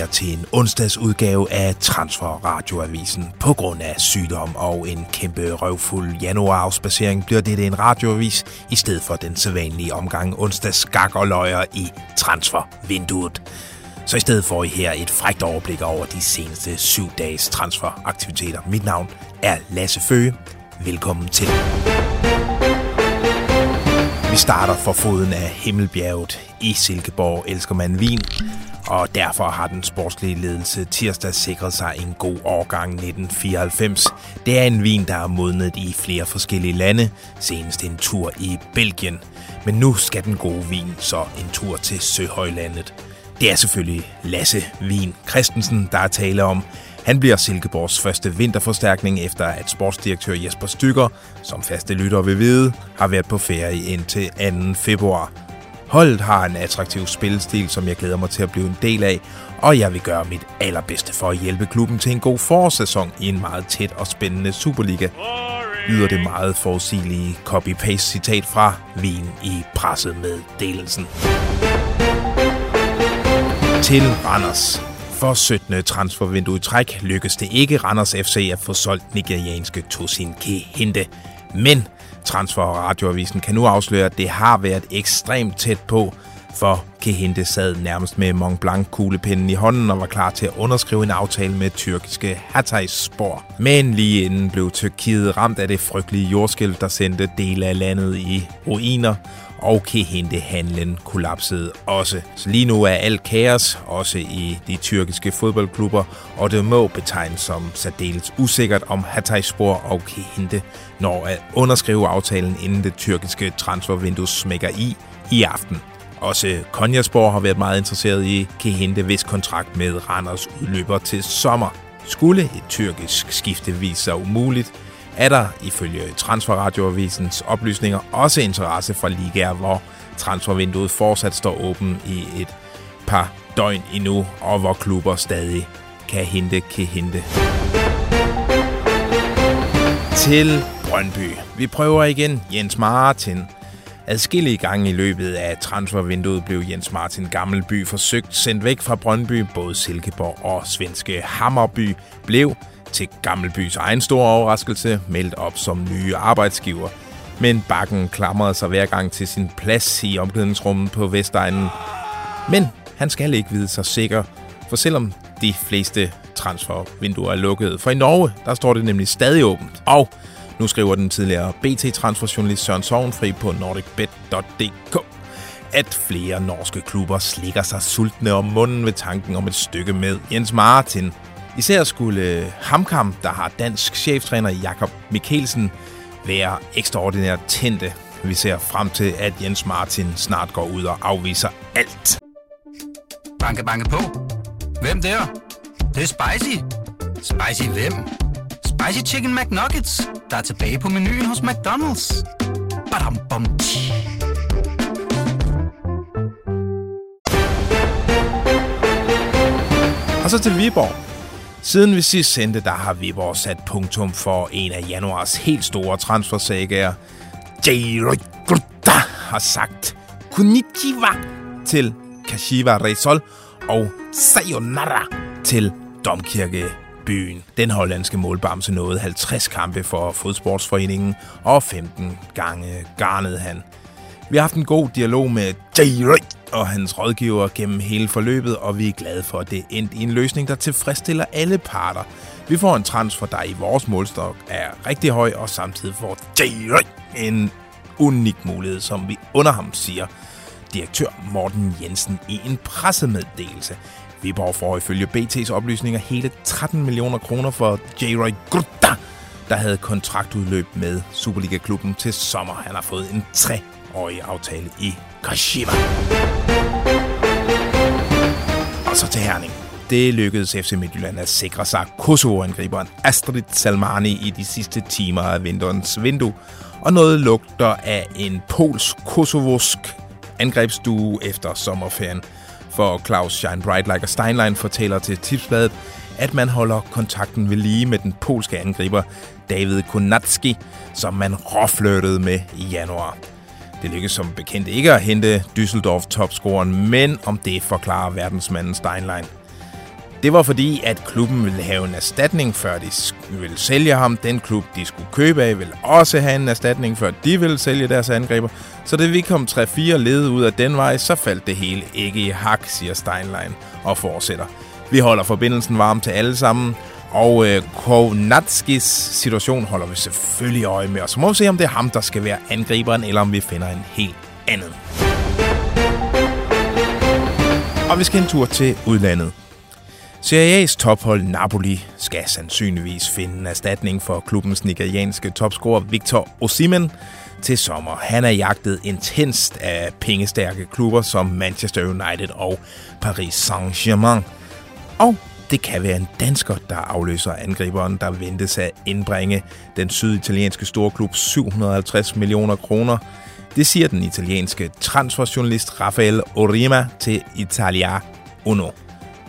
her til en onsdagsudgave af Transfer Radioavisen. På grund af sygdom og en kæmpe røvfuld januarafspacering bliver det en radioavis i stedet for den sædvanlige omgang onsdags skak og løjer i transfervinduet. Så i stedet får I her et frækt overblik over de seneste syv dages transferaktiviteter. Mit navn er Lasse Føge. Velkommen til. Vi starter for foden af Himmelbjerget. I Silkeborg elsker man vin, og derfor har den sportslige ledelse tirsdag sikret sig en god årgang 1994. Det er en vin, der er modnet i flere forskellige lande, senest en tur i Belgien. Men nu skal den gode vin så en tur til Søhøjlandet. Det er selvfølgelig Lasse Vin Christensen, der er tale om. Han bliver Silkeborgs første vinterforstærkning efter at sportsdirektør Jesper Stykker, som faste lytter vil vide, har været på ferie indtil 2. februar. Holdet har en attraktiv spillestil, som jeg glæder mig til at blive en del af, og jeg vil gøre mit allerbedste for at hjælpe klubben til en god forårssæson i en meget tæt og spændende Superliga. Lyder det meget forudsigelige copy-paste citat fra Wien i presset med delelsen. Til Randers. For 17. transfervindue i træk lykkedes det ikke Randers FC at få solgt nigerianske Tosin Kehinde. Men Transfer Radioavisen kan nu afsløre, at det har været ekstremt tæt på, for Kehinde sad nærmest med Mont Blanc kuglepinden i hånden og var klar til at underskrive en aftale med tyrkiske Hatayspor. Men lige inden blev Tyrkiet ramt af det frygtelige jordskælv, der sendte dele af landet i ruiner, og Kehinde-handlen kollapsede også. Så lige nu er alt kaos, også i de tyrkiske fodboldklubber, og det må betegnes som særdeles usikkert, om Hatayspor og Kehinde når at underskrive aftalen, inden det tyrkiske transfervindue smækker i i aften. Også Konjasborg har været meget interesseret i Kehinde, hvis kontrakt med Randers udløber til sommer. Skulle et tyrkisk skifte vise sig umuligt, er der ifølge Transferradioavisens oplysninger også interesse fra ligaer, hvor transfervinduet fortsat står åben i et par døgn endnu, og hvor klubber stadig kan hente, kan hente. Til Brøndby. Vi prøver igen Jens Martin. Adskillige gange i løbet af transfervinduet blev Jens Martin Gammelby forsøgt sendt væk fra Brøndby. Både Silkeborg og svenske Hammerby blev til Gammelbys egen store overraskelse meldt op som nye arbejdsgiver. Men Bakken klamrede sig hver gang til sin plads i omklædningsrummet på Vestegnen. Men han skal ikke vide sig sikker, for selvom de fleste transfervinduer er lukkede, for i Norge, der står det nemlig stadig åbent. Og nu skriver den tidligere BT-transferjournalist Søren Sovenfri på nordicbet.dk, at flere norske klubber slikker sig sultne om munden ved tanken om et stykke med Jens Martin. Især skulle Hamkam, der har dansk cheftræner Jakob Mikkelsen, være ekstraordinært tændte. Vi ser frem til, at Jens Martin snart går ud og afviser alt. Banke, banke på. Hvem der? Det, det er spicy. Spicy hvem? Spicy Chicken McNuggets, der er tilbage på menuen hos McDonald's. Badum, bom, tji. Og så til Viborg. Siden vi sidst sendte, der har Viborg sat punktum for en af januars helt store transfersager. Jairo Gruta har sagt Konnichiwa til Kashiwa Reysol og Sayonara til Domkirkebyen. Den hollandske målbamse nåede 50 kampe for fodsportsforeningen, og 15 gange garnede han. Vi har haft en god dialog med Jairo og hans rådgiver gennem hele forløbet, og vi er glade for, at det endte i en løsning, der tilfredsstiller alle parter. Vi får en transfer, der i vores målstok er rigtig høj, og samtidig får Jairo en unik mulighed, som vi under ham siger. Direktør Morten Jensen i en pressemeddelelse. Viborg får ifølge BT's oplysninger hele 13 millioner kroner for J-Roy Grutta, der havde kontraktudløb med Superliga-klubben til sommer. Han har fået en årig aftale i Kashima. Og så til Herning. Det lykkedes FC Midtjylland at sikre sig Kosovo-angriberen Astrid Salmani i de sidste timer af vinterens vindue, og noget lugter af en polsk-kosovosk angrebsdue efter sommerferien. For Claus Shine Bright Like a Steinlein fortæller til Tipsbladet, at man holder kontakten ved lige med den polske angriber David Konatski, som man råflirtede med i januar. Det lykkedes som bekendt ikke at hente Düsseldorf-topscoren, men om det forklarer verdensmanden Steinlein. Det var fordi, at klubben ville have en erstatning, før de ville sælge ham. Den klub, de skulle købe af, ville også have en erstatning, før de ville sælge deres angriber. Så da vi kom 3-4 led ud af den vej, så faldt det hele ikke i hak, siger Steinlein og fortsætter. Vi holder forbindelsen varm til alle sammen, og øh, Kovnatskis situation holder vi selvfølgelig øje med. Og så må vi se, om det er ham, der skal være angriberen, eller om vi finder en helt anden. Og vi skal en tur til udlandet. Serie A's tophold Napoli skal sandsynligvis finde en erstatning for klubbens nigerianske topscorer Victor Osimhen til sommer. Han er jagtet intenst af pengestærke klubber som Manchester United og Paris Saint-Germain. Og det kan være en dansker, der afløser angriberen, der ventes at indbringe den syditalienske storklub 750 millioner kroner. Det siger den italienske transferjournalist Rafael Orima til Italia Uno.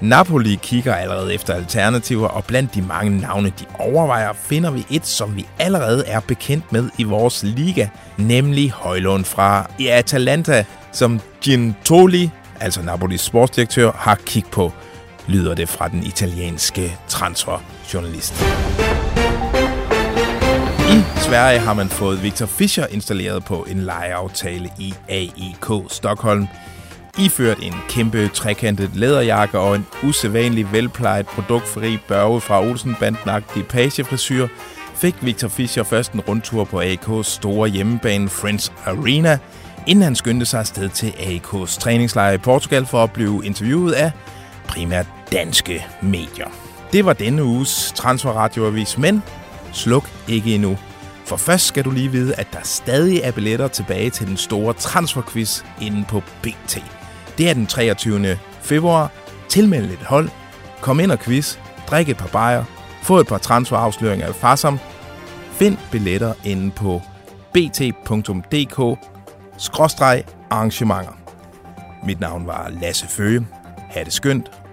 Napoli kigger allerede efter alternativer, og blandt de mange navne, de overvejer, finder vi et, som vi allerede er bekendt med i vores liga, nemlig Højlund fra Atalanta, som Gintoli, altså Napolis sportsdirektør, har kigget på, lyder det fra den italienske transferjournalist. I Sverige har man fået Victor Fischer installeret på en lejeaftale i AIK Stockholm – Iført en kæmpe trekantet læderjakke og en usædvanlig velplejet produktfri børge fra Olsenbanden-agtig pagefrisyr, fik Victor Fischer først en rundtur på AK's store hjemmebane Friends Arena, inden han skyndte sig afsted til AK's træningslejr i Portugal for at blive interviewet af primært danske medier. Det var denne uges transferradioavis, men sluk ikke endnu. For først skal du lige vide, at der stadig er billetter tilbage til den store transferquiz inde på BT. Det er den 23. februar. Tilmeld et hold. Kom ind og quiz. Drik et par bajer. Få et par transferafsløringer af Farsam. Find billetter inde på bt.dk arrangementer. Mit navn var Lasse Føge. Ha' det skønt